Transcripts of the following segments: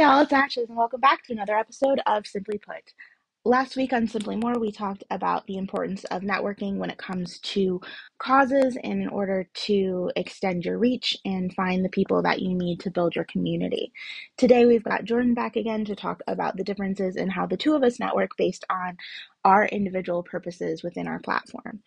Y'all, it's Ashes, and welcome back to another episode of Simply Put. Last week on Simply More, we talked about the importance of networking when it comes to causes and in order to extend your reach and find the people that you need to build your community. Today, we've got Jordan back again to talk about the differences in how the two of us network based on our individual purposes within our platform.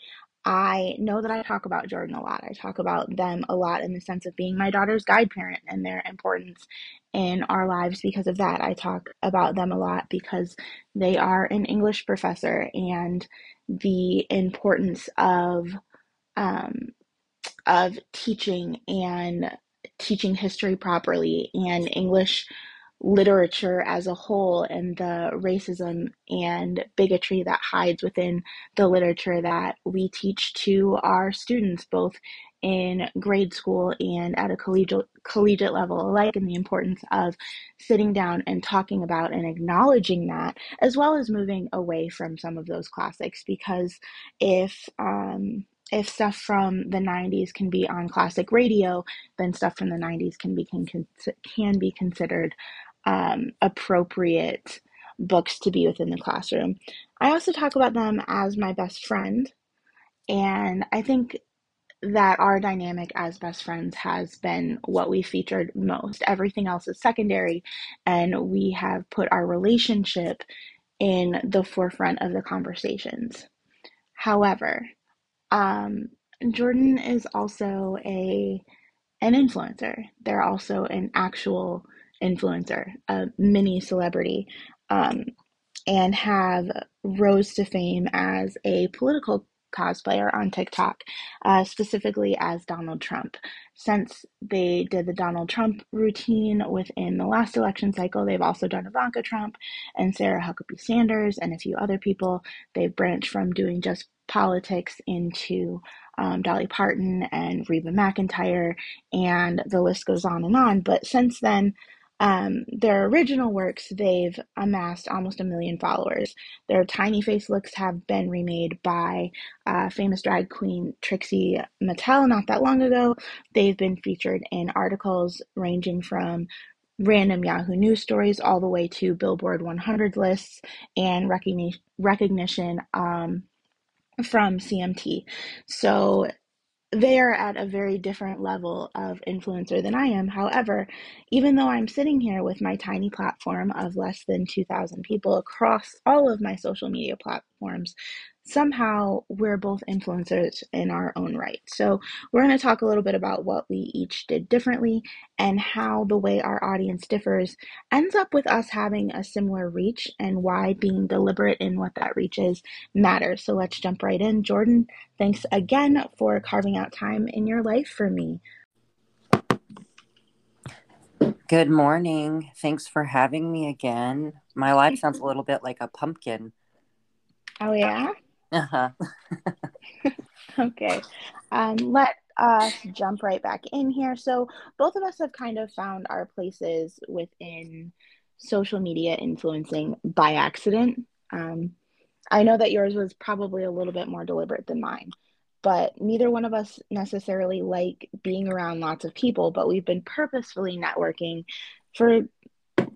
I know that I talk about Jordan a lot. I talk about them a lot in the sense of being my daughter's guide parent and their importance in our lives because of that. I talk about them a lot because they are an English professor and the importance of um, of teaching and teaching history properly and English literature as a whole and the racism and bigotry that hides within the literature that we teach to our students, both in grade school and at a collegiate collegiate level alike and the importance of sitting down and talking about and acknowledging that as well as moving away from some of those classics because if um, if stuff from the 90s can be on classic radio then stuff from the 90s can be can, can be considered um, appropriate books to be within the classroom. I also talk about them as my best friend, and I think that our dynamic as best friends has been what we featured most. Everything else is secondary, and we have put our relationship in the forefront of the conversations. However, um, Jordan is also a an influencer. They're also an actual influencer, a mini celebrity, um, and have rose to fame as a political cosplayer on TikTok, uh, specifically as Donald Trump. Since they did the Donald Trump routine within the last election cycle, they've also done Ivanka Trump and Sarah Huckabee Sanders and a few other people. They've branched from doing just politics into um, Dolly Parton and Reba McEntire, and the list goes on and on. But since then, um, their original works, they've amassed almost a million followers. Their tiny face looks have been remade by uh, famous drag queen Trixie Mattel not that long ago. They've been featured in articles ranging from random Yahoo News stories all the way to Billboard 100 lists and recognition recognition um, from CMT. So they are at a very different level of influencer than I am. However, even though I'm sitting here with my tiny platform of less than 2,000 people across all of my social media platforms, somehow we're both influencers in our own right. So, we're going to talk a little bit about what we each did differently and how the way our audience differs ends up with us having a similar reach and why being deliberate in what that reach is matters. So, let's jump right in. Jordan, thanks again for carving out time in your life for me. Good morning. Thanks for having me again. My life sounds a little bit like a pumpkin. Oh, yeah? Uh-huh. okay. Um, let us jump right back in here. So, both of us have kind of found our places within social media influencing by accident. Um, I know that yours was probably a little bit more deliberate than mine, but neither one of us necessarily like being around lots of people, but we've been purposefully networking for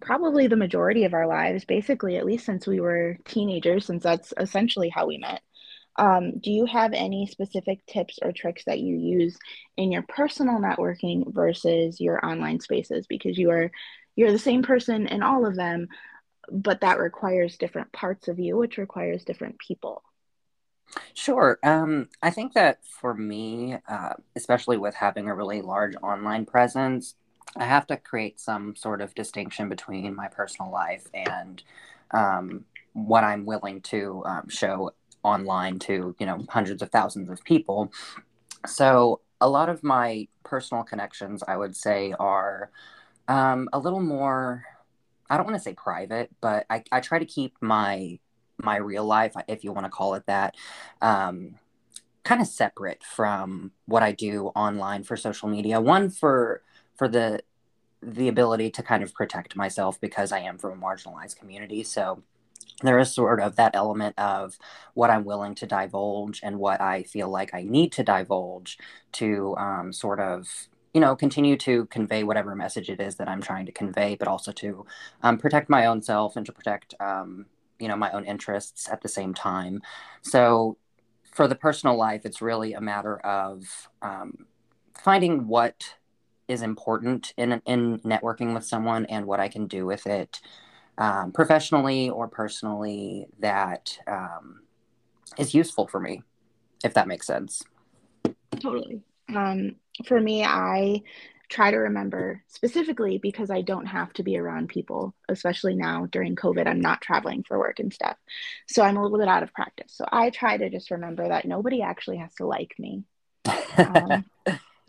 probably the majority of our lives, basically, at least since we were teenagers, since that's essentially how we met. Um, do you have any specific tips or tricks that you use in your personal networking versus your online spaces? Because you are you're the same person in all of them, but that requires different parts of you, which requires different people. Sure. Um, I think that for me, uh, especially with having a really large online presence, I have to create some sort of distinction between my personal life and um, what I'm willing to um, show online to you know hundreds of thousands of people. So a lot of my personal connections i would say are um, a little more i don't want to say private but I, I try to keep my my real life if you want to call it that um, kind of separate from what i do online for social media. One for for the the ability to kind of protect myself because i am from a marginalized community. So there is sort of that element of what I'm willing to divulge and what I feel like I need to divulge to um, sort of, you know, continue to convey whatever message it is that I'm trying to convey, but also to um, protect my own self and to protect, um, you know, my own interests at the same time. So for the personal life, it's really a matter of um, finding what is important in in networking with someone and what I can do with it um, professionally or personally that um, is useful for me, if that makes sense. Totally. Um, for me, I try to remember specifically because I don't have to be around people, especially now during COVID. I'm not traveling for work and stuff. So I'm a little bit out of practice. So I try to just remember that nobody actually has to like me. Um,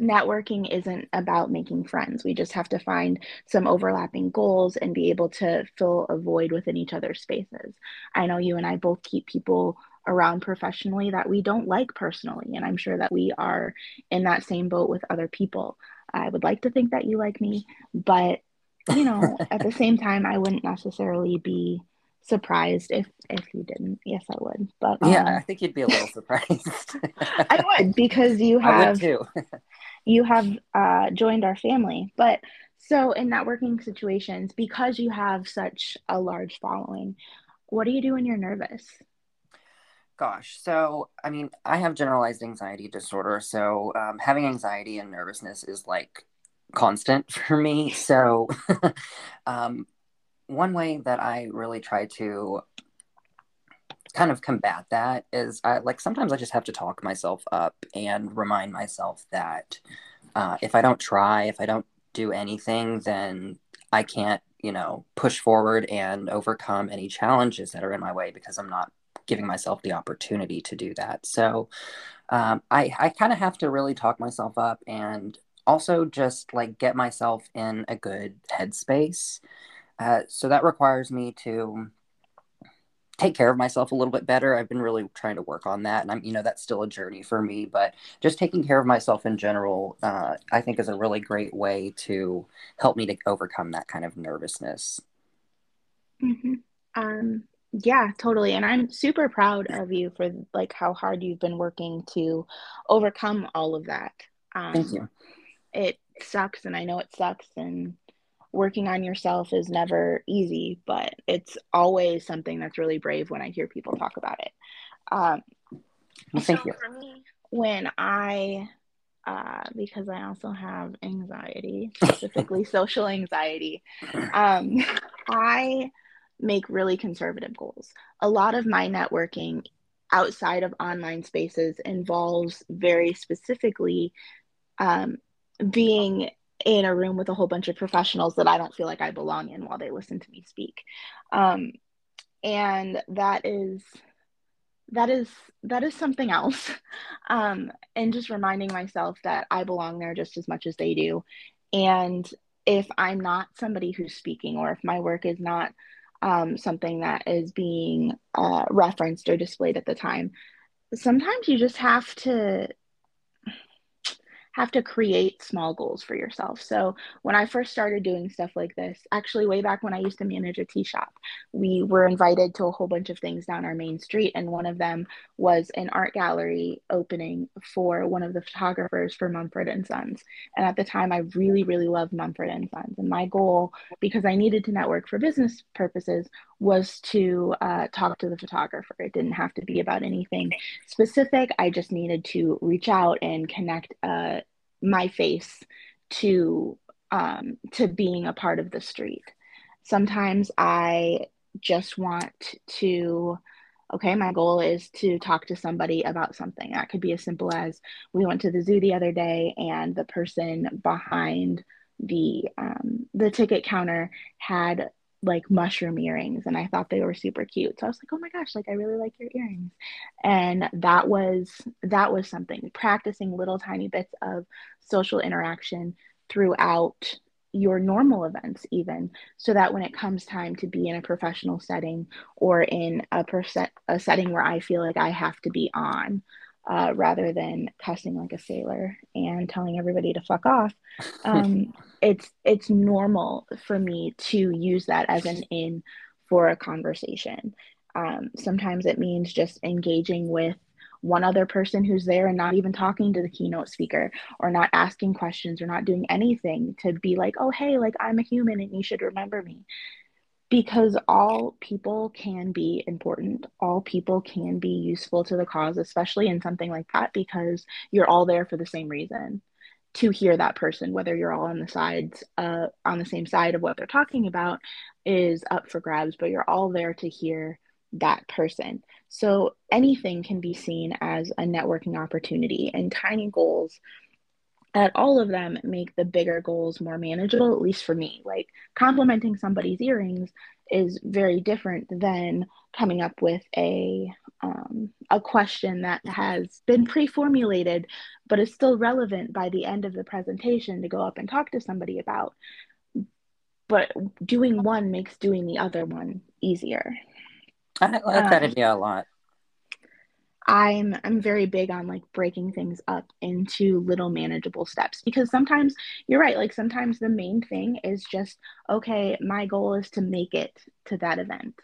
networking isn't about making friends. We just have to find some overlapping goals and be able to fill a void within each other's spaces. I know you and I both keep people around professionally that we don't like personally. And I'm sure that we are in that same boat with other people. I would like to think that you like me, but you know, at the same time, I wouldn't necessarily be surprised if if you didn't. Yes, I would. But yeah, um, I think you'd be a little surprised. I would because you have too. You have uh, joined our family. But so in networking situations, because you have such a large following, what do you do when you're nervous? Gosh, so I mean, I have generalized anxiety disorder, so um, having anxiety and nervousness is like constant for me. So, um, one way that I really try to kind of combat that is I like sometimes I just have to talk myself up and remind myself that uh, if I don't try, if I don't do anything, then I can't, you know, push forward and overcome any challenges that are in my way because I'm not giving myself the opportunity to do that. So um, I, I kind of have to really talk myself up and also just like get myself in a good headspace. Uh, so that requires me to take care of myself a little bit better. I've been really trying to work on that. And I'm, you know, that's still a journey for me, but just taking care of myself in general, uh, I think is a really great way to help me to overcome that kind of nervousness. Mm-hmm. Um, yeah, totally. And I'm super proud of you for like how hard you've been working to overcome all of that. Um, Thank you. It sucks, and I know it sucks, and working on yourself is never easy, but it's always something that's really brave when I hear people talk about it. Um, well, thank so you. For me, when I, uh, because I also have anxiety, specifically social anxiety, um, I make really conservative goals. A lot of my networking outside of online spaces involves very specifically um, being in a room with a whole bunch of professionals that I don't feel like I belong in while they listen to me speak. Um, and that is that is that is something else um, and just reminding myself that i belong there just as much as they do and if i'm not somebody who's speaking or if my work is not um, something that is being uh, referenced or displayed at the time sometimes you just have to have to create small goals for yourself. So when I first started doing stuff like this, actually way back when I used to manage a tea shop, we were invited to a whole bunch of things down our main street. And one of them was an art gallery opening for one of the photographers for Mumford and Sons. And at the time I really, really loved Mumford and Sons. And my goal, because I needed to network for business purposes, was to uh, talk to the photographer. It didn't have to be about anything specific. I just needed to reach out and connect uh, my face to um, to being a part of the street. Sometimes I just want to okay, my goal is to talk to somebody about something. That could be as simple as we went to the zoo the other day and the person behind the um, the ticket counter had like mushroom earrings and I thought they were super cute. So I was like, "Oh my gosh, like I really like your earrings." And that was that was something practicing little tiny bits of social interaction throughout your normal events even so that when it comes time to be in a professional setting or in a, perse- a setting where I feel like I have to be on uh, rather than cussing like a sailor and telling everybody to fuck off. Um, it's it's normal for me to use that as an in for a conversation. Um, sometimes it means just engaging with one other person who's there and not even talking to the keynote speaker or not asking questions or not doing anything to be like, oh, hey, like I'm a human and you should remember me. Because all people can be important. All people can be useful to the cause, especially in something like that, because you're all there for the same reason to hear that person, whether you're all on the sides, uh, on the same side of what they're talking about, is up for grabs, but you're all there to hear that person. So anything can be seen as a networking opportunity, and tiny goals at all of them make the bigger goals more manageable, at least for me. Like complimenting somebody's earrings is very different than coming up with a um, a question that has been pre-formulated but is still relevant by the end of the presentation to go up and talk to somebody about. But doing one makes doing the other one easier. I like um, that idea a lot i'm i'm very big on like breaking things up into little manageable steps because sometimes you're right like sometimes the main thing is just okay my goal is to make it to that event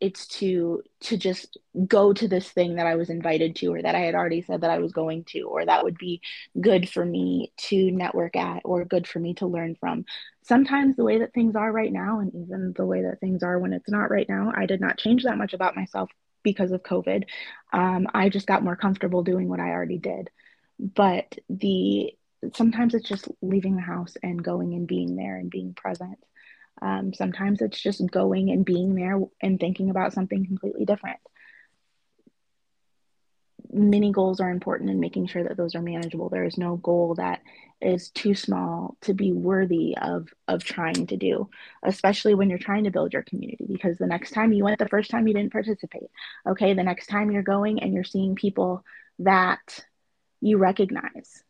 it's to to just go to this thing that I was invited to or that I had already said that I was going to or that would be good for me to network at or good for me to learn from. Sometimes the way that things are right now and even the way that things are when it's not right now, I did not change that much about myself because of COVID. Um, I just got more comfortable doing what I already did. But the sometimes it's just leaving the house and going and being there and being present. Um, sometimes it's just going and being there and thinking about something completely different. Mini goals are important in making sure that those are manageable. There is no goal that is too small to be worthy of of trying to do, especially when you're trying to build your community. Because the next time you went, the first time you didn't participate. Okay, the next time you're going and you're seeing people that you recognize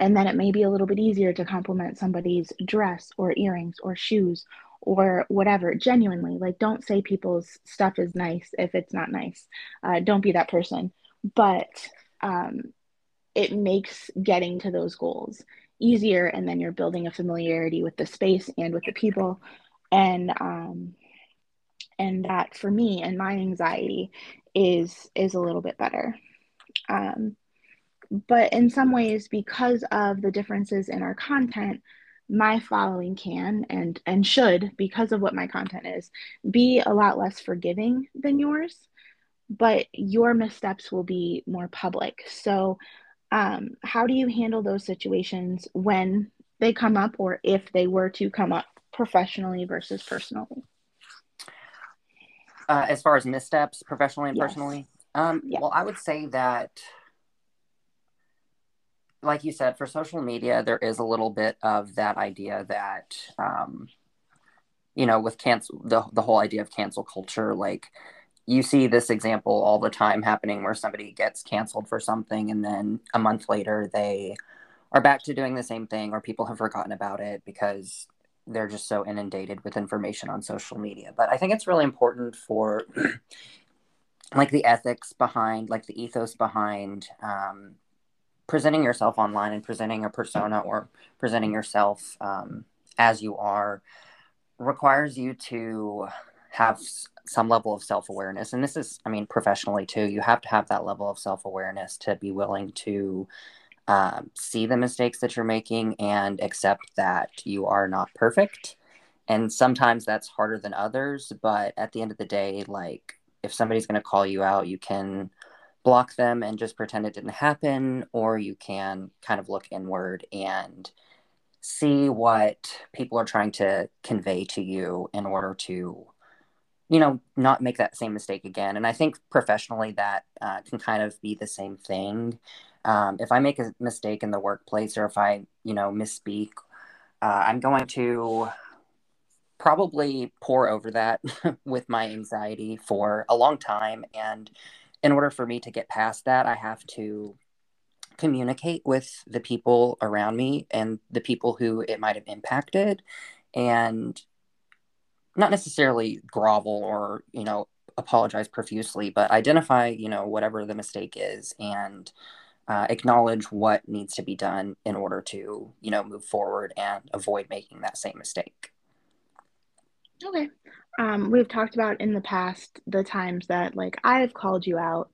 and then it may be a little bit easier to compliment somebody's dress or earrings or shoes or whatever genuinely like don't say people's stuff is nice if it's not nice uh, don't be that person but um, it makes getting to those goals easier and then you're building a familiarity with the space and with the people. And um, and that for me and my anxiety is is a little bit better. Um, but in some ways because of the differences in our content my following can and and should because of what my content is be a lot less forgiving than yours but your missteps will be more public so um, how do you handle those situations when they come up or if they were to come up professionally versus personally uh, as far as missteps professionally and yes. personally um, yes. well i would say that like you said, for social media, there is a little bit of that idea that, um, you know, with cancel the the whole idea of cancel culture, like you see this example all the time happening where somebody gets canceled for something and then a month later they are back to doing the same thing or people have forgotten about it because they're just so inundated with information on social media. But I think it's really important for like the ethics behind, like the ethos behind um, presenting yourself online and presenting a persona or presenting yourself um, as you are requires you to have some level of self-awareness and this is i mean professionally too you have to have that level of self-awareness to be willing to um, see the mistakes that you're making and accept that you are not perfect. And sometimes that's harder than others but at the end of the day like if somebody's going to call you out you can block them and just pretend it didn't happen, or you can kind of look inward and see what people are trying to convey to you in order to you know not make that same mistake again. And i think professionally that uh, can kind of be the same thing. Um, if i make a mistake in the workplace or if i you know misspeak uh, i'm going to probably pore over that with my anxiety for a long time. And in order for me to get past that, I have to communicate with the people around me and the people who it might have impacted. And not necessarily grovel or, you know, apologize profusely, but identify, you know, whatever the mistake is and uh, acknowledge what needs to be done in order to, you know, move forward and avoid making that same mistake. Okay um, we've talked about in the past the times that like I've called you out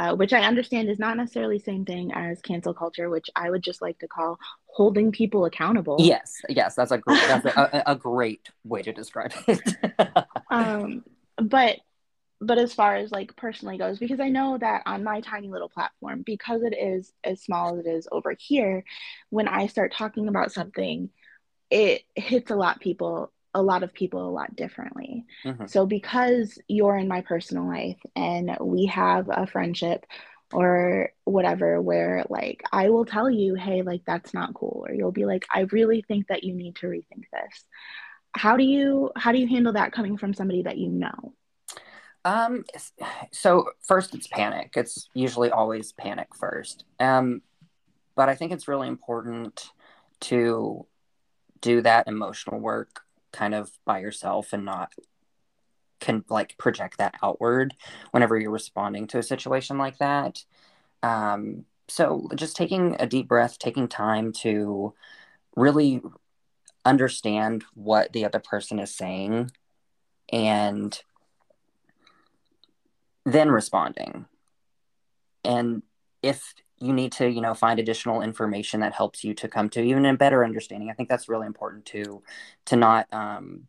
uh, which I understand is not necessarily the same thing as cancel culture, which I would just like to call holding people accountable. Yes, yes, that's a great, that's a, a, a great way to describe it. um, but but as far as like personally goes because i know that on my tiny little platform because it is as small as it is over here when i start talking about something it hits a lot people a lot of people a lot differently mm-hmm. so because you're in my personal life and we have a friendship or whatever where like i will tell you hey like that's not cool or you'll be like i really think that you need to rethink this how do you how do you handle that coming from somebody that you know um, so first it's panic. It's usually always panic first. Um, but I think it's really important to do that emotional work kind of by yourself and not can like project that outward whenever you're responding to a situation like that. Um, so just taking a deep breath, taking time to really understand what the other person is saying and then responding. And if you need to, you know, find additional information that helps you to come to even a better understanding, I think that's really important to to not um,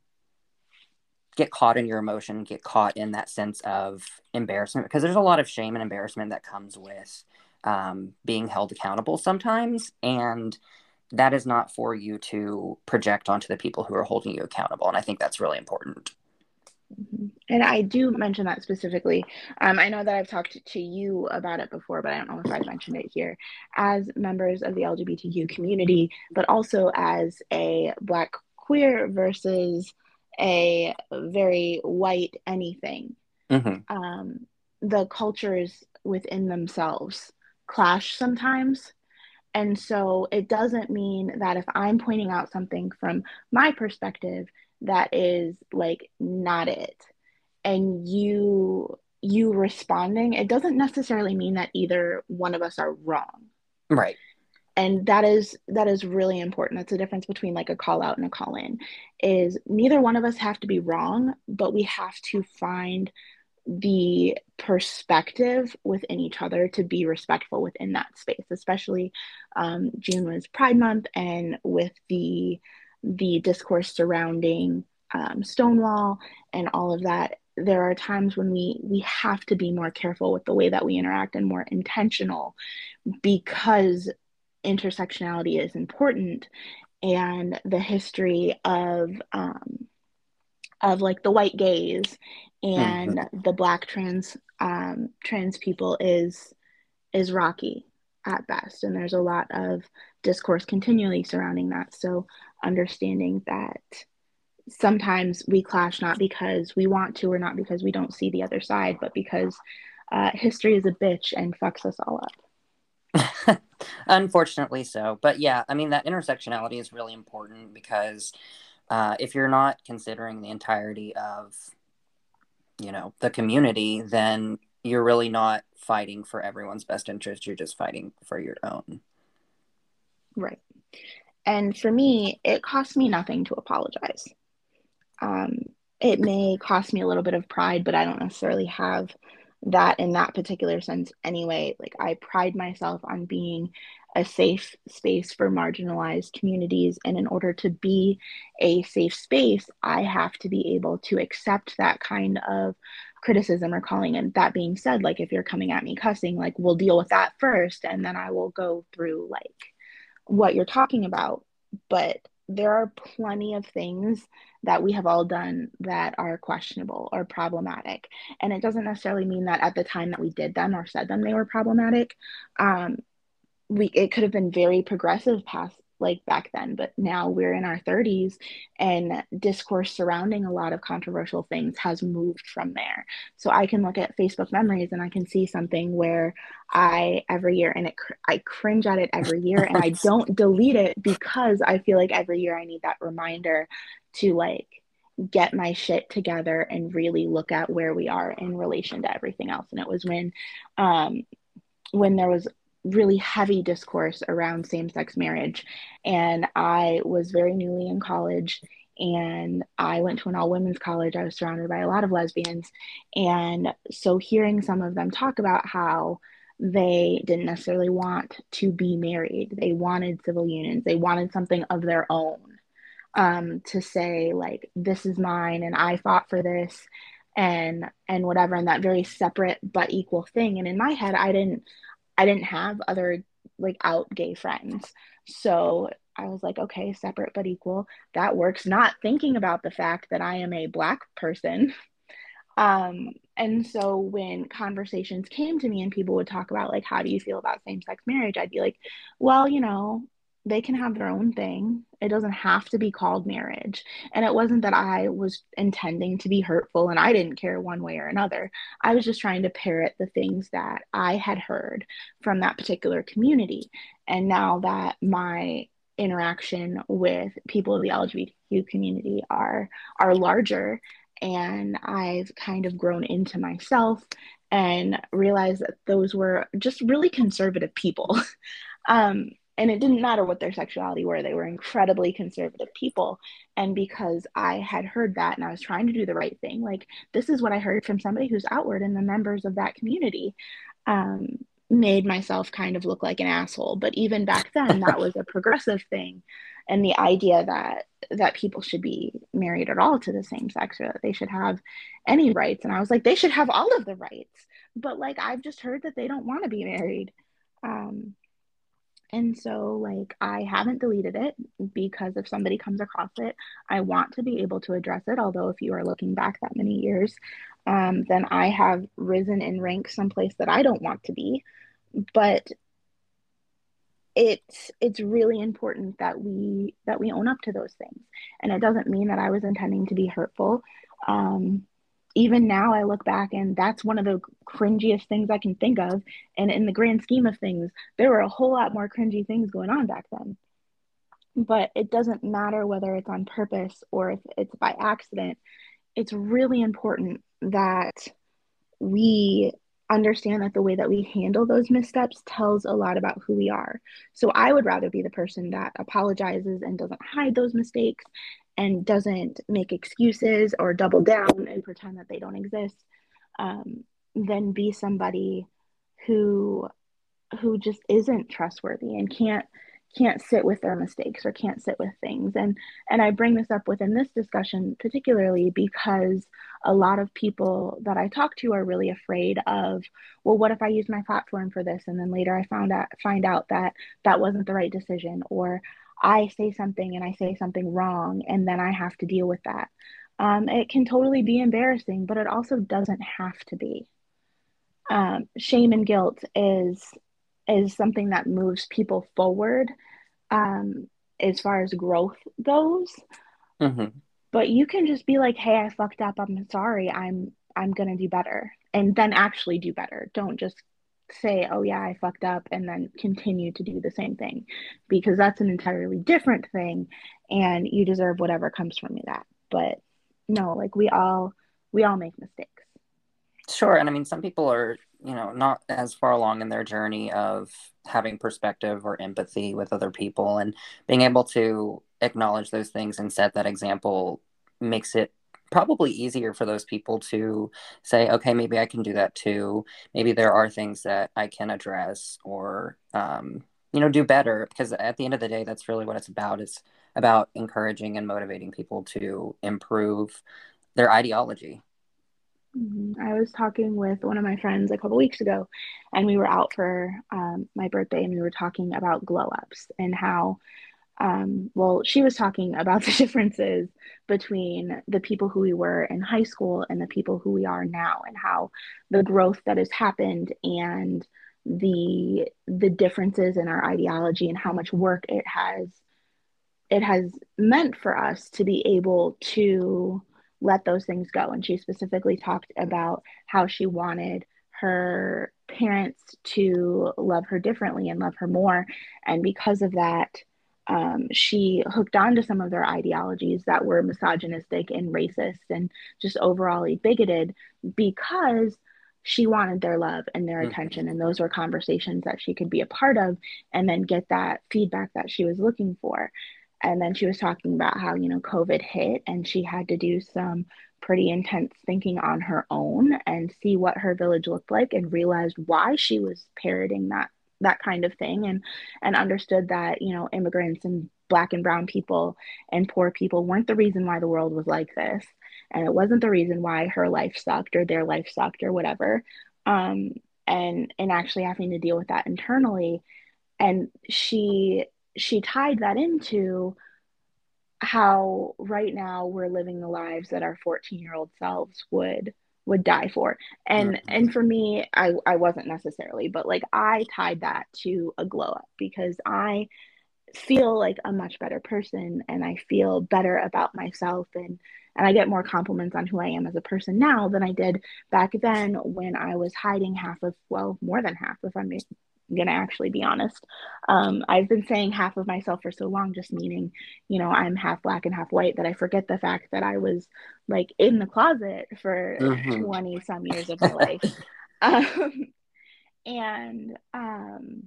get caught in your emotion, get caught in that sense of embarrassment, because there's a lot of shame and embarrassment that comes with um, being held accountable sometimes, and that is not for you to project onto the people who are holding you accountable. And I think that's really important. Mm-hmm. And I do mention that specifically. Um, I know that I've talked to you about it before, but I don't know if I've mentioned it here. As members of the LGBTQ community, but also as a Black queer versus a very white anything, mm-hmm. um, the cultures within themselves clash sometimes. And so it doesn't mean that if I'm pointing out something from my perspective, that is like not it. And you you responding it doesn't necessarily mean that either one of us are wrong. Right. And that is that is really important. That's the difference between like a call out and a call in is neither one of us have to be wrong but we have to find the perspective within each other to be respectful within that space especially um, june was pride month and with the the discourse surrounding um, Stonewall and all of that, there are times when we we have to be more careful with the way that we interact and more intentional because intersectionality is important and the history of um, of like the white gaze and mm-hmm. the black trans um, trans people is is rocky at best and there's a lot of discourse continually surrounding that so understanding that sometimes we clash not because we want to or not because we don't see the other side, but because uh, history is a bitch and fucks us all up. Unfortunately, so. But yeah, I mean, that intersectionality is really important because uh, if you're not considering the entirety of, you know, the community, then you're really not fighting for everyone's best interest. You're just fighting for your own. Right. And for me, it costs me nothing to apologize. Um, it may cost me a little bit of pride, but I don't necessarily have that in that particular sense anyway. Like, I pride myself on being a safe space for marginalized communities. And in order to be a safe space, I have to be able to accept that kind of criticism or calling. And that being said, like, if you're coming at me cussing, like, we'll deal with that first, and then I will go through, like, what you're talking about. But there are plenty of things that we have all done that are questionable or problematic. And it doesn't necessarily mean that at the time that we did them or said them, they were problematic. Um, we, it could have been very progressive past like back then, but now we're in our 30s and discourse surrounding a lot of controversial things has moved from there. So I can look at Facebook memories and I can see something where I every year and it I cringe at it every year and I don't delete it because I feel like every year I need that reminder to like get my shit together and really look at where we are in relation to everything else. And it was when um when there was really heavy discourse around same sex marriage. And I was very newly in college and I went to an all women's college. I was surrounded by a lot of lesbians. And so hearing some of them talk about how they didn't necessarily want to be married, they wanted civil unions, they wanted something of their own um, to say, like, this is mine and I fought for this and and whatever and that very separate but equal thing and in my head i didn't i didn't have other like out gay friends so I was like, okay, separate but equal. That works. Not thinking about the fact that I am a Black person. Um, and so when conversations came to me and people would talk about, like, how do you feel about same sex marriage? I'd be like, well, you know, they can have their own thing. It doesn't have to be called marriage. And it wasn't that I was intending to be hurtful and I didn't care one way or another. I was just trying to parrot the things that I had heard from that particular community. And now that my interaction with people of the LGBTQ community are are larger and I've kind of grown into myself and realized that those were just really conservative people. um, and it didn't matter what their sexuality were, they were incredibly conservative people. And because I had heard that and I was trying to do the right thing, like this is what I heard from somebody who's outward and the members of that community. Um, made myself kind of look like an asshole but even back then that was a progressive thing and the idea that that people should be married at all to the same sex or that they should have any rights and i was like they should have all of the rights but like i've just heard that they don't want to be married um and so like i haven't deleted it because if somebody comes across it i want to be able to address it. Although if you are looking back that many years um, then i have risen in rank someplace that i don't want to be. But it's it's really important that we that we own up to those things. And it doesn't mean that i was intending to be hurtful. Um, even now i look back and that's one of the cringiest things i can think of. And in the grand scheme of things there were a whole lot more cringy things going on back then. But it doesn't matter whether it's on purpose or if it's by accident. It's really important that we understand that the way that we handle those missteps tells a lot about who we are. So I would rather be the person that apologizes and doesn't hide those mistakes and doesn't make excuses or double down and pretend that they don't exist um, than be somebody who who just isn't trustworthy and can't can't sit with their mistakes or can't sit with things. And and i bring this up within this discussion particularly because a lot of people that i talk to are really afraid of well what if i use my platform for this? And then later i found out find out that that wasn't the right decision or i say something and i say something wrong and then i have to deal with that um, it can totally be embarrassing but it also doesn't have to be um, shame and guilt is is something that moves people forward um, as far as growth goes. Mm-hmm. But you can just be like, "Hey, I fucked up. I'm sorry. I'm I'm gonna do better," and then actually do better. Don't just say, "Oh yeah, I fucked up," and then continue to do the same thing, because that's an entirely different thing, and you deserve whatever comes from you that. But no, like we all we all make mistakes. Sure, and I mean, some people are you know not as far along in their journey of having perspective or empathy with other people and being able to acknowledge those things and set that example makes it probably easier for those people to say okay maybe i can do that too. Maybe there are things that i can address or um, you know do better. Because at the end of the day that's really what it's about. It's about encouraging and motivating people to improve their ideology. Mm-hmm. I was talking with one of my friends a couple weeks ago, and we were out for um, my birthday, and we were talking about glow ups and how, um, well, she was talking about the differences between the people who we were in high school and the people who we are now, and how the growth that has happened and the the differences in our ideology and how much work it has it has meant for us to be able to let those things go. And she specifically talked about how she wanted her parents to love her differently and love her more. And because of that, um, she hooked on to some of their ideologies that were misogynistic and racist and just overall bigoted because she wanted their love and their mm-hmm. attention. And those were conversations that she could be a part of and then get that feedback that she was looking for. and then she was talking about how you know covid hit and she had to do some pretty intense thinking on her own and see what her village looked like and realized why she was parroting that that kind of thing and and understood that you know immigrants and black and brown people and poor people weren't the reason why the world was like this. And it wasn't the reason why her life sucked or their life sucked or whatever. Um, and and actually having to deal with that internally. And she she tied that into how right now we're living the lives that our 14 year old selves would would die for and mm-hmm. and for me i i wasn't necessarily but like i tied that to a glow up because i feel like a much better person and i feel better about myself and and i get more compliments on who i am as a person now than i did back then when i was hiding half of well more than half if i'm gonna actually be honest. Um, I've been saying half of myself for so long, just meaning, you know, I'm half black and half white, that I forget the fact that I was like in the closet for mm-hmm. 20 some years of my life. Um, and um,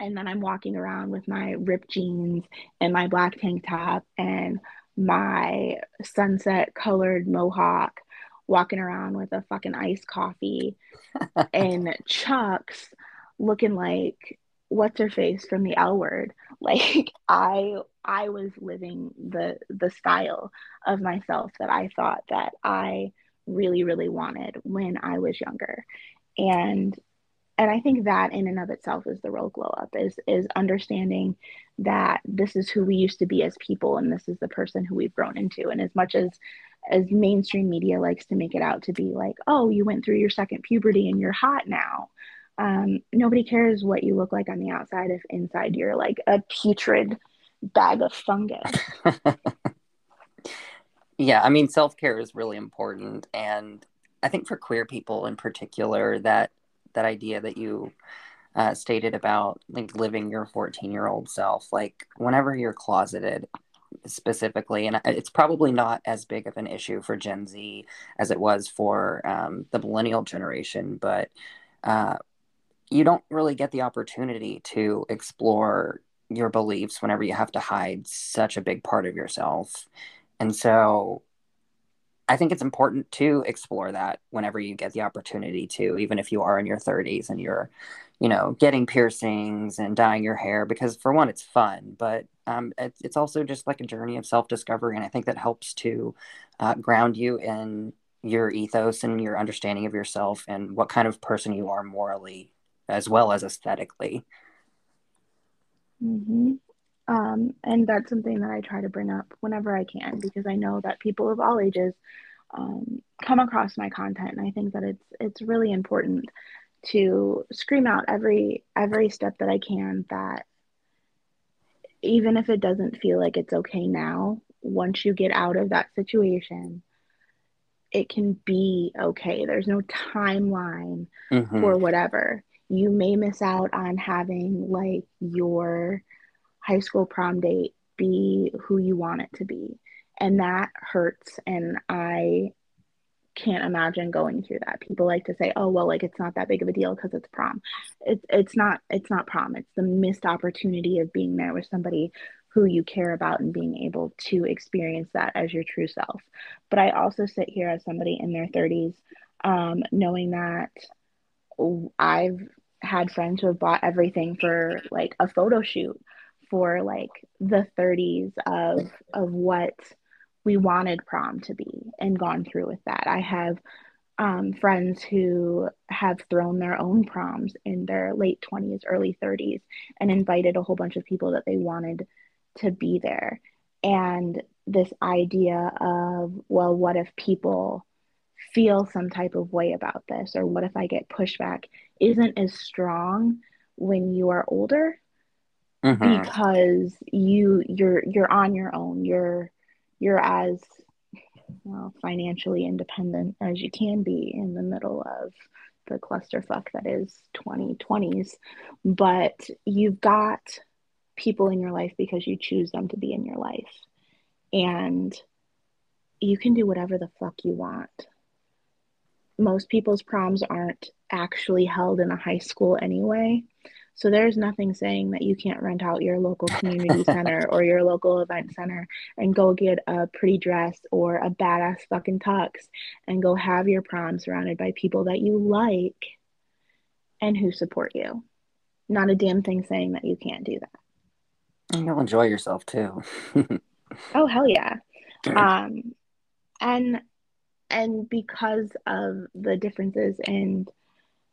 and then I'm walking around with my ripped jeans and my black tank top and my sunset colored mohawk, walking around with a fucking iced coffee and chucks looking like what's her face from the L word. Like I I was living the the style of myself that I thought that I really really wanted when I was younger. And and I think that in and of itself is the real glow up is is understanding that this is who we used to be as people and this is the person who we've grown into and as much as as mainstream media likes to make it out to be like oh you went through your second puberty and you're hot now um, nobody cares what you look like on the outside if inside you're like a putrid bag of fungus. yeah, I mean, self care is really important, and I think for queer people in particular, that that idea that you uh, stated about like living your 14 year old self, like whenever you're closeted, specifically, and it's probably not as big of an issue for Gen Z as it was for um, the millennial generation, but uh, you don't really get the opportunity to explore your beliefs whenever you have to hide such a big part of yourself. And so I think it's important to explore that whenever you get the opportunity to, even if you are in your 30s and you're, you know, getting piercings and dyeing your hair, because for one, it's fun, but um, it's, it's also just like a journey of self discovery. And I think that helps to uh, ground you in your ethos and your understanding of yourself and what kind of person you are morally as well as aesthetically. Mm-hmm. Um, and that's something that I try to bring up whenever I can because I know that people of all ages um, come across my content, and I think that it's it's really important to scream out every every step that I can that even if it doesn't feel like it's okay now, once you get out of that situation, it can be okay. There's no timeline mm-hmm. for whatever you may miss out on having like your high school prom date be who you want it to be. And that hurts. And I can't imagine going through that. People like to say, "Oh, well, like it's not that big of a deal because it's prom." It's it's not it's not prom. It's the missed opportunity of being there with somebody who you care about and being able to experience that as your true self. But I also sit here as somebody in their 30s, um, knowing that I've had friends who have bought everything for like a photo shoot for like the 30s of of what we wanted prom to be and gone through with that. I have um, friends who have thrown their own proms in their late 20s, early 30s, and invited a whole bunch of people that they wanted to be there. And this idea of, well, what if people feel some type of way about this or what if i get pushback isn't as strong when you are older mm-hmm. because you you're you're on your own. You're you're as well financially independent as you can be in the middle of the clusterfuck that is 2020s but you've got people in your life because you choose them to be in your life. And you can do whatever the fuck you want most people's proms aren't actually held in a high school anyway. So there's nothing saying that you can't rent out your local community center or your local event center and go get a pretty dress or a badass fucking tux and go have your prom surrounded by people that you like and who support you. Not a damn thing saying that you can't do that. And you'll enjoy yourself too. oh hell yeah. Um and and because of the differences in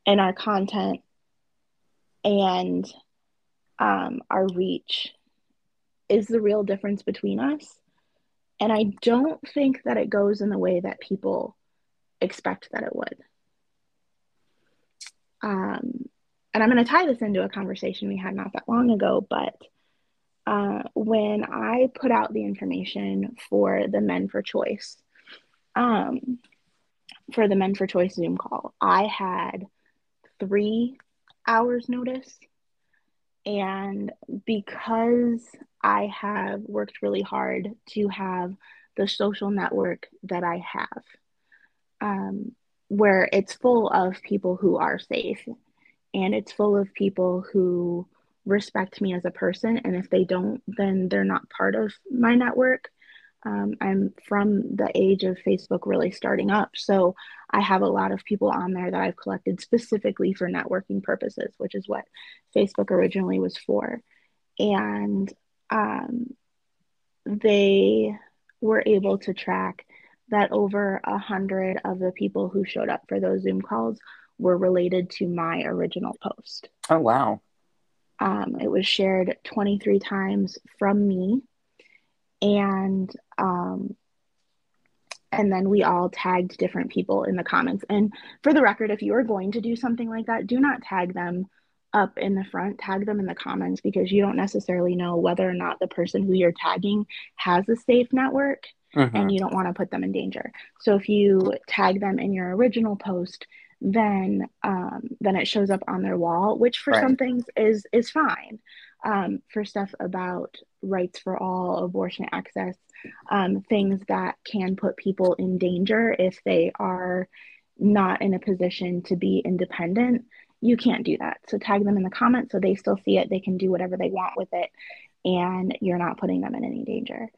in our content and um, our reach is the real difference between us. And I don't think that it goes in the way that people expect that it would. Um, and I'm going to tie this into a conversation we had not that long ago, but uh, when I put out the information for the Men for Choice, um, for the Men for Choice Zoom call, I had three hours notice. And because I have worked really hard to have the social network that I have, um, where it's full of people who are safe and it's full of people who respect me as a person. And if they don't, then they're not part of my network. Um, I'm from the age of Facebook really starting up. So I have a lot of people on there that I've collected specifically for networking purposes, which is what Facebook originally was for. And um, they were able to track that over a hundred of the people who showed up for those Zoom calls were related to my original post. Oh, wow. Um, it was shared 23 times from me and um, and then we all tagged different people in the comments. And for the record, if you are going to do something like that, do not tag them up in the front, tag them in the comments because you don't necessarily know whether or not the person who you're tagging has a safe network mm-hmm. and you don't want to put them in danger. So if you tag them in your original post, then um, then it shows up on their wall, which for right. some things is is fine. Um, for stuff about rights for all, abortion access, um, things that can put people in danger if they are not in a position to be independent, you can't do that. So tag them in the comments so they still see it. They can do whatever they want with it, and you're not putting them in any danger.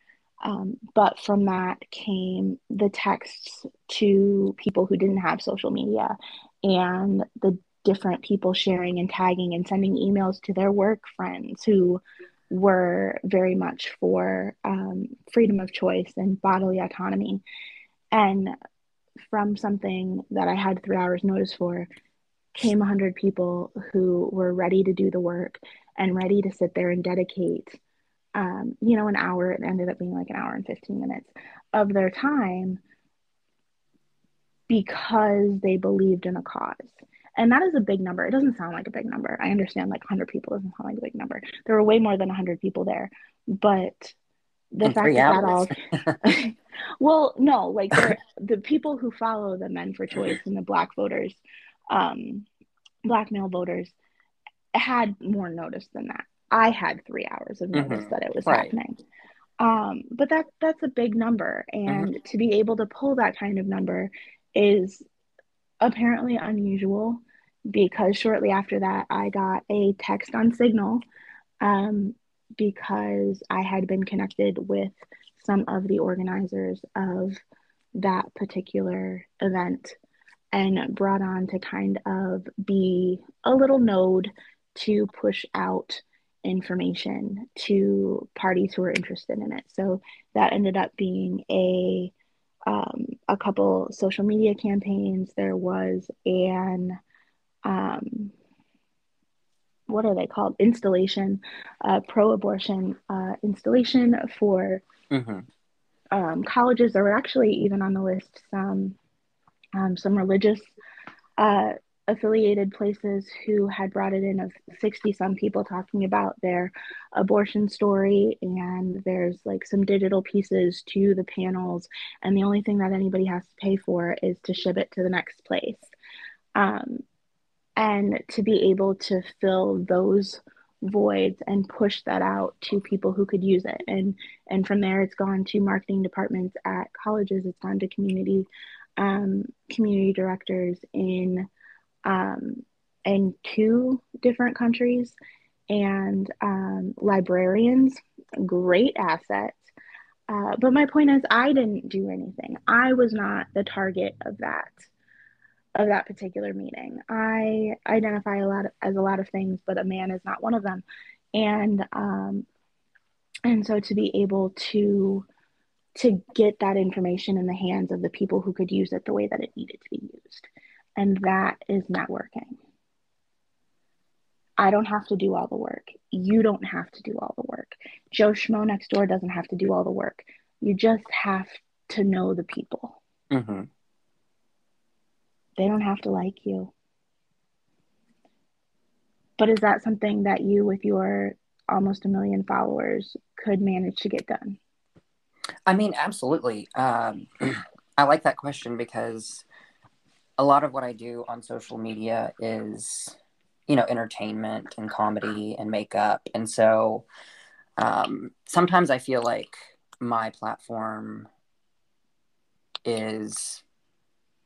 Um, but from that came the texts to people who didn't have social media and the different people sharing and tagging and sending emails to their work friends who were very much for um, freedom of choice and bodily autonomy. And from something that I had three hours notice for came 100 people who were ready to do the work and ready to sit there and dedicate, um, you know, an hour. It ended up being like an hour and 15 minutes of their time because they believed in a cause. And that is a big number. It doesn't sound like a big number. I understand like 100 people doesn't sound like a big number. There were way more than 100 people there. But the In fact that hours. all well no like the people who follow the men for choice and the black voters um black male voters had more notice than that i had three hours of notice mm-hmm. that it was right. happening um but that that's a big number and mm-hmm. to be able to pull that kind of number is apparently unusual because shortly after that, I got a text on Signal um, because I had been connected with some of the organizers of that particular event and brought on to kind of be a little node to push out information to parties who are interested in it. So that ended up being a um, a couple social media campaigns. There was an um, what are they called? Installation, uh, pro-abortion uh, installation for mm-hmm. um, colleges. There were actually even on the list some um, some religious uh, affiliated places who had brought it in of 60 some people talking about their abortion story and there's like some digital pieces to the panels and the only thing that anybody has to pay for is to ship it to the next place um, and to be able to fill those voids and push that out to people who could use it and and from there it's gone to marketing departments at colleges it's gone to community um, community directors in um, in two different countries, and um, librarians, great assets. Uh, but my point is, I didn't do anything. I was not the target of that of that particular meeting. I identify a lot of, as a lot of things, but a man is not one of them. And um, and so to be able to to get that information in the hands of the people who could use it the way that it needed to be used, and that is networking. I don't have to do all the work. You don't have to do all the work. Joe Schmo next door doesn't have to do all the work. You just have to know the people. Mm-hmm. They don't have to like you. But is that something that you, with your almost a million followers, could manage to get done? I mean, absolutely. Um, I like that question because a lot of what I do on social media is you know entertainment and comedy and makeup and so um, sometimes i feel like my platform is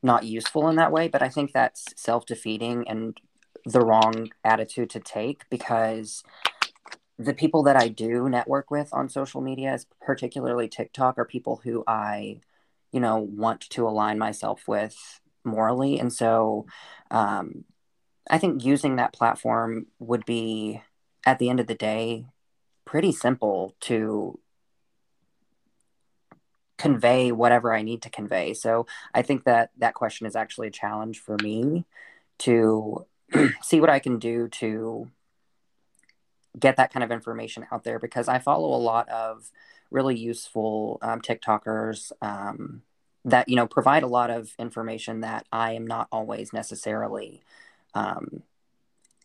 not useful in that way but i think that's self-defeating and the wrong attitude to take because the people that i do network with on social media particularly tiktok are people who i you know want to align myself with morally. And so um, I think using that platform would be, at the end of the day, pretty simple to convey whatever I need to convey. So I think that that question is actually a challenge for me to see what I can do to get that kind of information out there because I follow a lot of really useful um, TikTokers um, that you know provide a lot of information that I am not always necessarily um,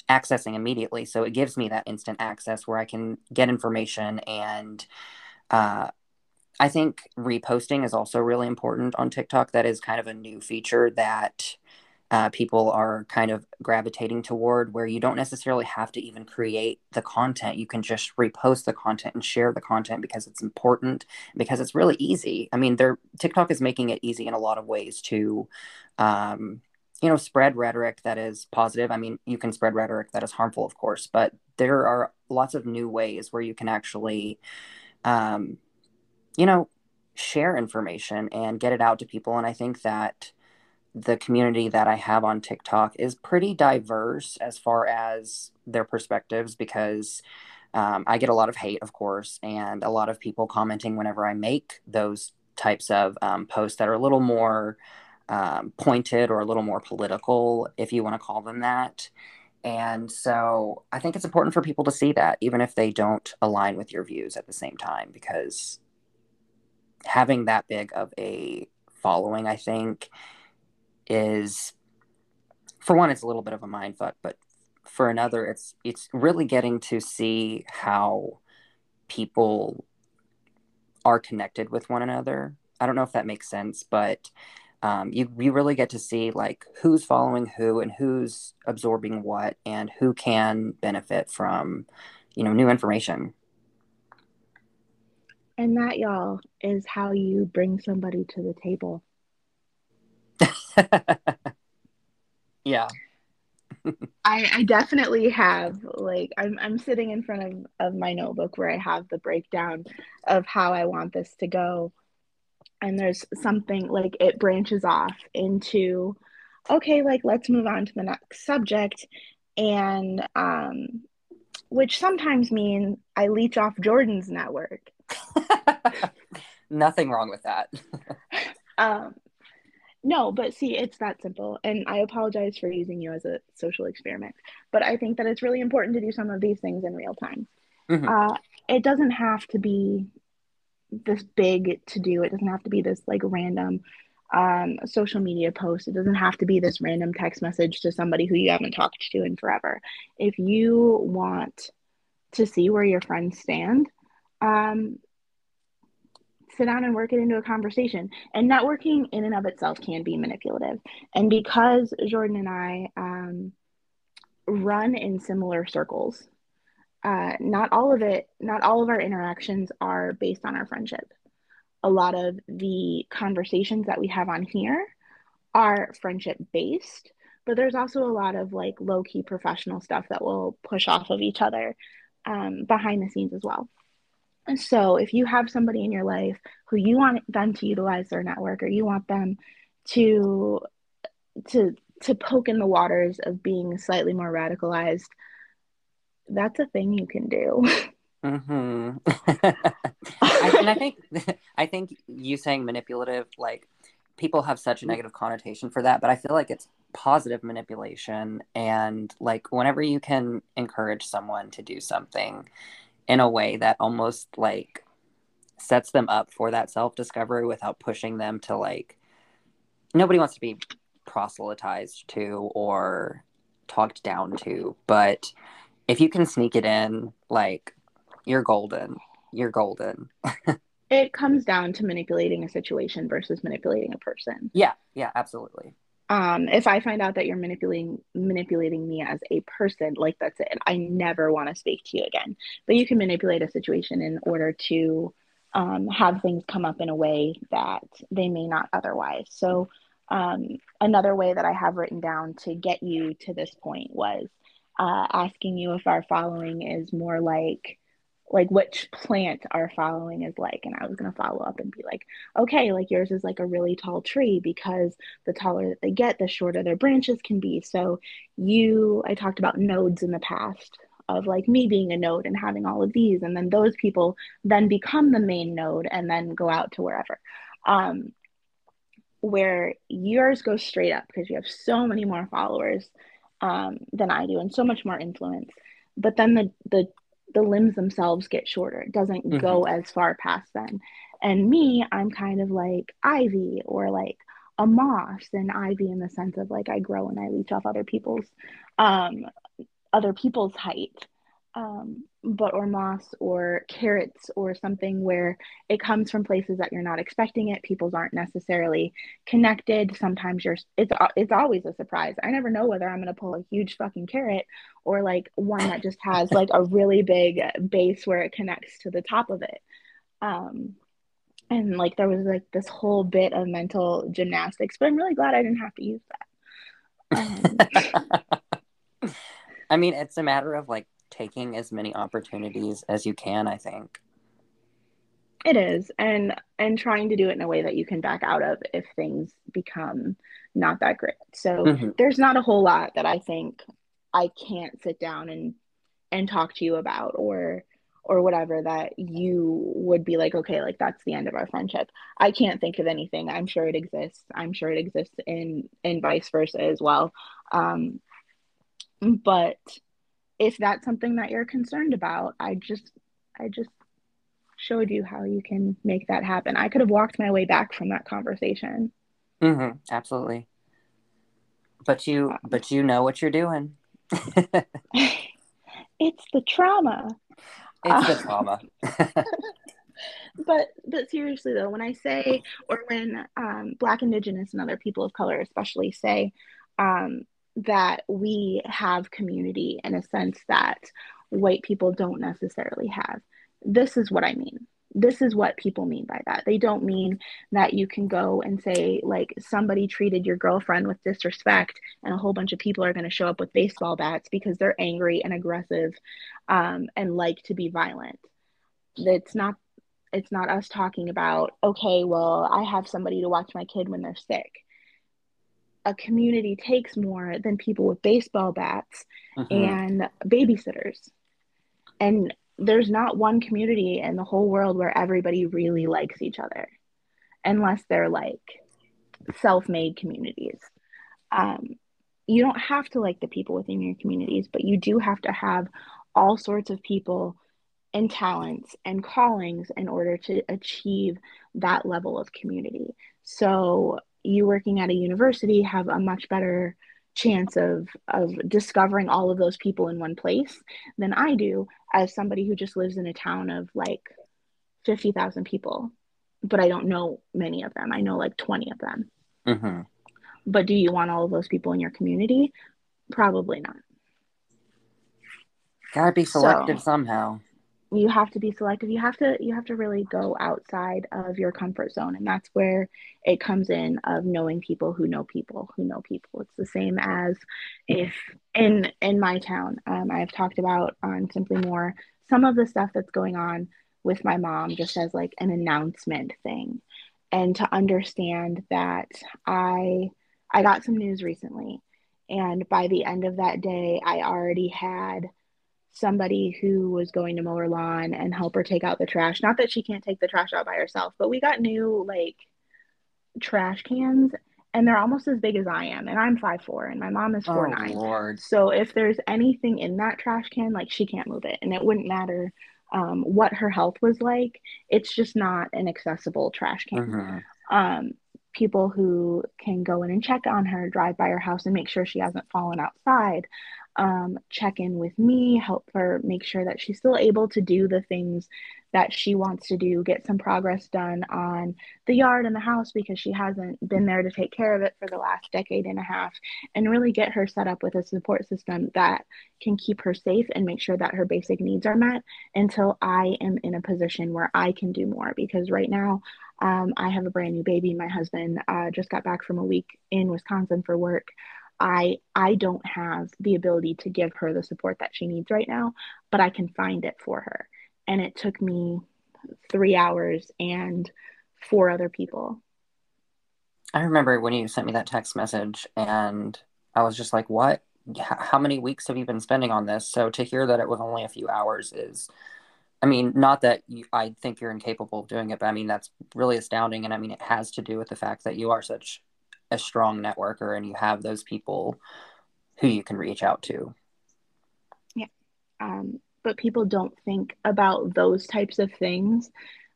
accessing immediately. So it gives me that instant access where I can get information. And uh, I think reposting is also really important on TikTok. That is kind of a new feature that uh, people are kind of gravitating toward where you don't necessarily have to even create the content. You can just repost the content and share the content because it's important, because it's really easy. I mean, TikTok is making it easy in a lot of ways to um, you know spread rhetoric that is positive i mean you can spread rhetoric that is harmful of course but there are lots of new ways where you can actually um, you know share information and get it out to people and i think that the community that i have on tiktok is pretty diverse as far as their perspectives because um, i get a lot of hate of course and a lot of people commenting whenever i make those types of um, posts that are a little more um, pointed or a little more political, if you want to call them that. And so I think it's important for people to see that, even if they don't align with your views at the same time, because having that big of a following, I think, is for one, it's a little bit of a mind fuck, but for another, it's it's really getting to see how people are connected with one another. I don't know if that makes sense, but um, you you really get to see like who's following who and who's absorbing what and who can benefit from you know new information and that y'all is how you bring somebody to the table. Yeah. I, I definitely have like I'm I'm sitting in front of, of my notebook where I have the breakdown of how I want this to go. And there's something like it branches off into okay like let's move on to the next subject. And um which sometimes mean i leech off jordan's network nothing wrong with that um no but see it's that simple and i apologize for using you as a social experiment but i think that it's really important to do some of these things in real time mm-hmm. uh, it doesn't have to be this big to do. It doesn't have to be this like random um, social media post. It doesn't have to be this random text message to somebody who you haven't talked to in forever. If you want to see where your friends stand, um, sit down and work it into a conversation. And networking in and of itself can be manipulative. And because Jordan and I um, run in similar circles, uh, not all of it, not all of our interactions are based on our friendship. A lot of the conversations that we have on here are friendship based, but there's also a lot of like low key professional stuff that will push off of each other um, behind the scenes as well. And so if you have somebody in your life who you want them to utilize their network or you want them to to to poke in the waters of being slightly more radicalized, that's a thing you can do. Mm-hmm. I, and I think I think you saying manipulative, like people have such a negative connotation for that, but I feel like it's positive manipulation. And like whenever you can encourage someone to do something in a way that almost like sets them up for that self discovery without pushing them to like nobody wants to be proselytized to or talked down to. But if you can sneak it in, like you're golden. You're golden. it comes down to manipulating a situation versus manipulating a person. Yeah, yeah, absolutely. Um, if I find out that you're manipulating manipulating me as a person, like that's it. I never want to speak to you again. But you can manipulate a situation in order to um, have things come up in a way that they may not otherwise. So um, another way that I have written down to get you to this point was uh, asking you if our following is more like like which plant our following is like. And i was going to follow up and be like okay like yours is like a really tall tree because the taller that they get the shorter their branches can be. So you i talked about nodes in the past of like me being a node and having all of these. And then those people then become the main node and then go out to wherever. Um, where yours goes straight up because you have so many more followers um, than i do and so much more influence. But then the the the limbs themselves get shorter. It doesn't mm-hmm. go as far past them. And me, I'm kind of like ivy or like a moss and ivy in the sense of like I grow and I leech off other people's um other people's height um, but or moss or carrots or something where it comes from places that you're not expecting it. People's aren't necessarily connected. Sometimes you're it's it's always a surprise. I never know whether I'm gonna pull a huge fucking carrot or like one that just has like a really big base where it connects to the top of it. Um, and like there was like this whole bit of mental gymnastics, but I'm really glad I didn't have to use that. Um, I mean, it's a matter of like taking as many opportunities as you can, I think. It is. And and trying to do it in a way that you can back out of if things become not that great. So mm-hmm. there's not a whole lot that I think I can't sit down and and talk to you about or or whatever that you would be like okay like that's the end of our friendship i can't think of anything i'm sure it exists i'm sure it exists in in vice versa as well um but if that's something that you're concerned about, I just I just showed you how you can make that happen. I could have walked my way back from that conversation. Mm-hmm, absolutely. But you but you know what you're doing. it's the trauma. It's the trauma. but but seriously though, when I say or when um, Black, Indigenous, and other people of color especially say um, that we have community in a sense that white people don't necessarily have. This is what I mean. This is what people mean by that. They don't mean that you can go and say, like, somebody treated your girlfriend with disrespect, and a whole bunch of people are going to show up with baseball bats because they're angry and aggressive um, and like to be violent. It's not it's not us talking about okay well i have somebody to watch my kid when they're sick a community takes more than people with baseball bats mm-hmm. and babysitters. And there's not one community in the whole world where everybody really likes each other, unless they're like self made communities. Um, you don't have to like the people within your communities, but you do have to have all sorts of people and talents and callings in order to achieve that level of community. So you working at a university have a much better chance of of discovering all of those people in one place than I do as somebody who just lives in a town of like 50,000 people. But I don't know many of them. I know like 20 of them. Mm-hmm. but do you want all of those people in your community? Probably not. Gotta be selective so, somehow you have to be selective. You have to you have to really go outside of your comfort zone and that's where it comes in of knowing people who know people who know people. It's the same as if in in my town um, i've talked about on simply more some of the stuff that's going on with my mom just as like an announcement thing. And to understand that i i got some news recently and by the end of that day i already had somebody who was going to mow her lawn and help her take out the trash. Not that she can't take the trash out by herself, but we got new like trash cans and they're almost as big as I am. And I'm five four and my mom is four Oh nine. Lord. So if there's anything in that trash can, like she can't move it. And it wouldn't matter um, what her health was like. It's just not an accessible trash can. hmm Um, people who can go in and check on her, drive by her house and make sure she hasn't fallen outside um, check in with me, help her make sure that she's still able to do the things that she wants to do, get some progress done on the yard and the house because she hasn't been there to take care of it for the last decade and a half, and really get her set up with a support system that can keep her safe and make sure that her basic needs are met until I am in a position where I can do more. Because right now, um, I have a brand new baby. My husband uh, just got back from a week in Wisconsin for work. I I don't have the ability to give her the support that she needs right now, but I can find it for her. And it took me 3 hours and four other people. I remember when you sent me that text message, and I was just like, "What? How many weeks have you been spending on this?" So to hear that it was only a few hours is, I mean, not that you, I think you're incapable of doing it, but I mean that's really astounding, and I mean it has to do with the fact that you are such a strong networker and you have those people who you can reach out to. Yeah. Um, but people don't think about those types of things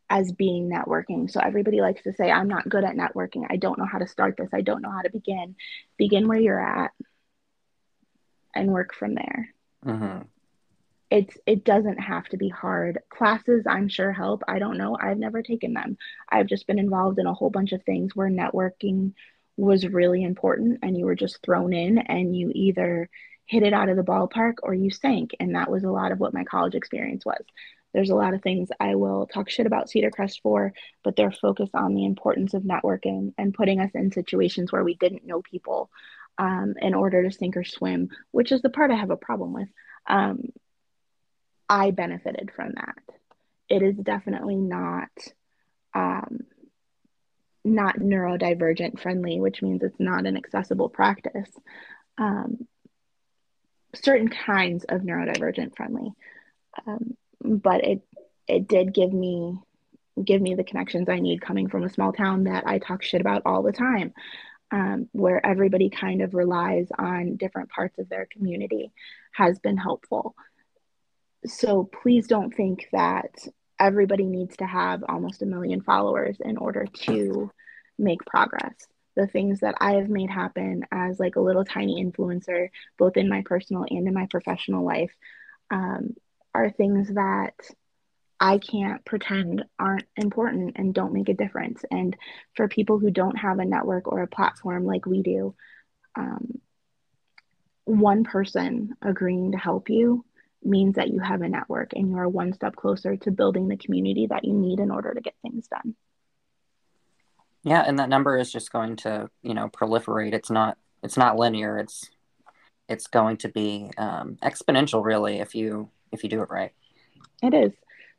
as being networking. So everybody likes to say, I'm not good at networking. I don't know how to start this. I don't know how to begin. Begin where you're at and work from there. hmm it's it doesn't have to be hard. Classes, I'm sure help. I don't know. I've never taken them. I've just been involved in a whole bunch of things where networking was really important and you were just thrown in and you either hit it out of the ballpark or you sank. And that was a lot of what my college experience was. There's a lot of things I will talk shit about Cedar Crest for, but they're focused on the importance of networking and putting us in situations where we didn't know people um, in order to sink or swim, which is the part I have a problem with. Um, I benefited from that. It is definitely not not neurodivergent friendly, which means it's not an accessible practice. Um, certain kinds of neurodivergent friendly, um, but it it did give me give me the connections I need coming from a small town that I talk shit about all the time, um, where everybody kind of relies on different parts of their community, has been helpful. So please don't think that everybody needs to have almost a million followers in order to make progress. The things that I have made happen as like a little tiny influencer, both in my personal and in my professional life, um, are things that I can't pretend aren't important and don't make a difference. And for people who don't have a network or a platform like we do, um, one person agreeing to help you means that you have a network and you are one step closer to building the community that you need in order to get things done. Yeah, and that number is just going to, you know, proliferate. It's not it's not linear. It's it's going to be um, exponential, really, if you if you do it right. It is.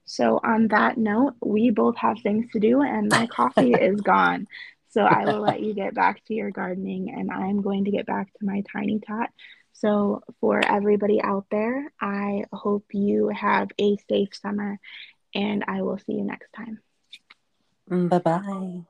So, on that note, we both have things to do, and my coffee is gone. So, I will let you get back to your gardening, and I'm going to get back to my tiny tot. So, for everybody out there, I hope you have a safe summer, and I will see you next time. Bye bye.